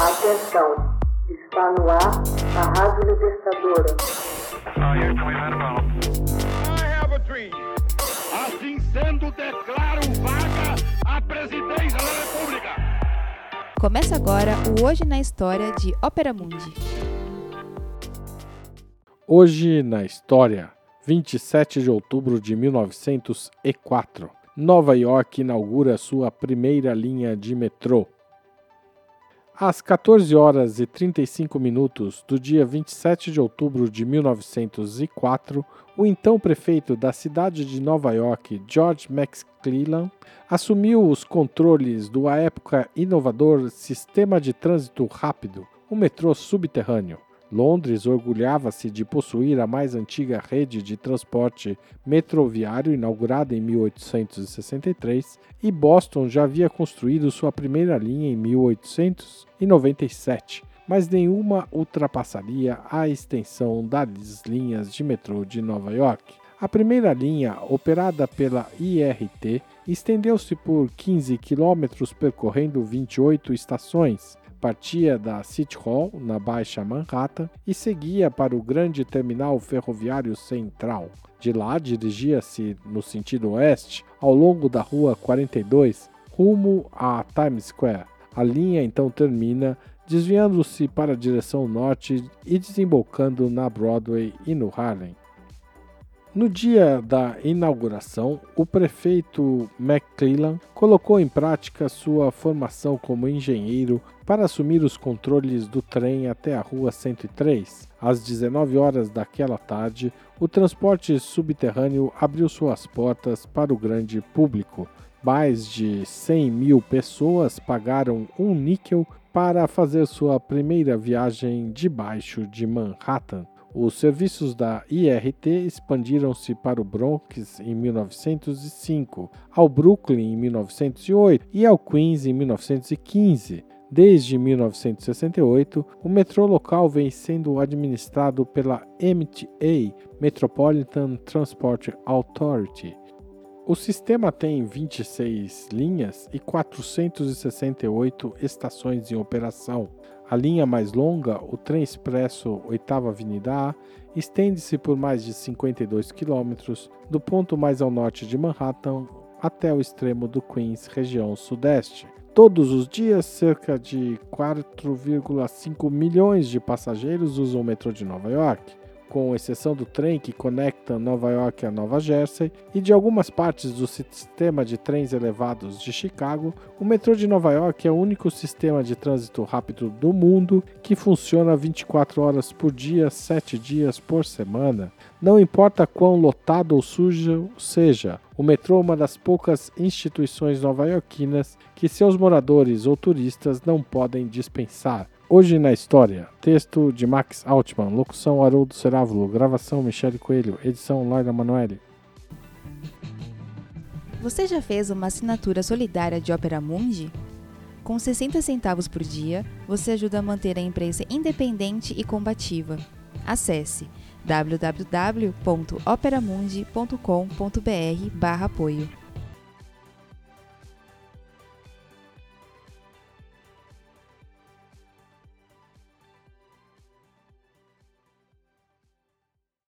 Atenção, está no ar a Rádio Libertadora. I have a dream. Assim sendo, declaro vaga a presidência da República. Começa agora o Hoje na História de Ópera Mundi. Hoje na história, 27 de outubro de 1904, Nova York inaugura sua primeira linha de metrô. Às 14 horas e 35 minutos do dia 27 de outubro de 1904, o então prefeito da cidade de Nova York, George McClellan, assumiu os controles do à época inovador sistema de trânsito rápido, o metrô subterrâneo. Londres orgulhava-se de possuir a mais antiga rede de transporte metroviário inaugurada em 1863 e Boston já havia construído sua primeira linha em 1897, mas nenhuma ultrapassaria a extensão das linhas de metrô de Nova York. A primeira linha, operada pela IRT, estendeu-se por 15 quilômetros percorrendo 28 estações, partia da City Hall, na Baixa Manhattan, e seguia para o grande terminal ferroviário central. De lá, dirigia-se no sentido oeste, ao longo da Rua 42, rumo a Times Square. A linha então termina, desviando-se para a direção norte e desembocando na Broadway e no Harlem. No dia da inauguração, o prefeito McClellan colocou em prática sua formação como engenheiro para assumir os controles do trem até a Rua 103. Às 19 horas daquela tarde, o transporte subterrâneo abriu suas portas para o grande público. Mais de 100 mil pessoas pagaram um níquel para fazer sua primeira viagem debaixo de Manhattan. Os serviços da IRT expandiram-se para o Bronx em 1905, ao Brooklyn em 1908 e ao Queens em 1915. Desde 1968, o metrô local vem sendo administrado pela MTA Metropolitan Transport Authority. O sistema tem 26 linhas e 468 estações em operação. A linha mais longa, o trem expresso 8 Avenida A, estende-se por mais de 52 quilômetros, do ponto mais ao norte de Manhattan até o extremo do Queens, região sudeste. Todos os dias, cerca de 4,5 milhões de passageiros usam o metrô de Nova York com exceção do trem que conecta Nova York a Nova Jersey e de algumas partes do sistema de trens elevados de Chicago, o metrô de Nova York é o único sistema de trânsito rápido do mundo que funciona 24 horas por dia, 7 dias por semana. Não importa quão lotado ou sujo seja, o metrô é uma das poucas instituições nova-iorquinas que seus moradores ou turistas não podem dispensar. Hoje na História, texto de Max Altman, locução Haroldo Cerávulo, gravação Michele Coelho, edição Laila Manoeli. Você já fez uma assinatura solidária de Ópera Mundi? Com 60 centavos por dia, você ajuda a manter a imprensa independente e combativa. Acesse www.operamundi.com.br/apoio.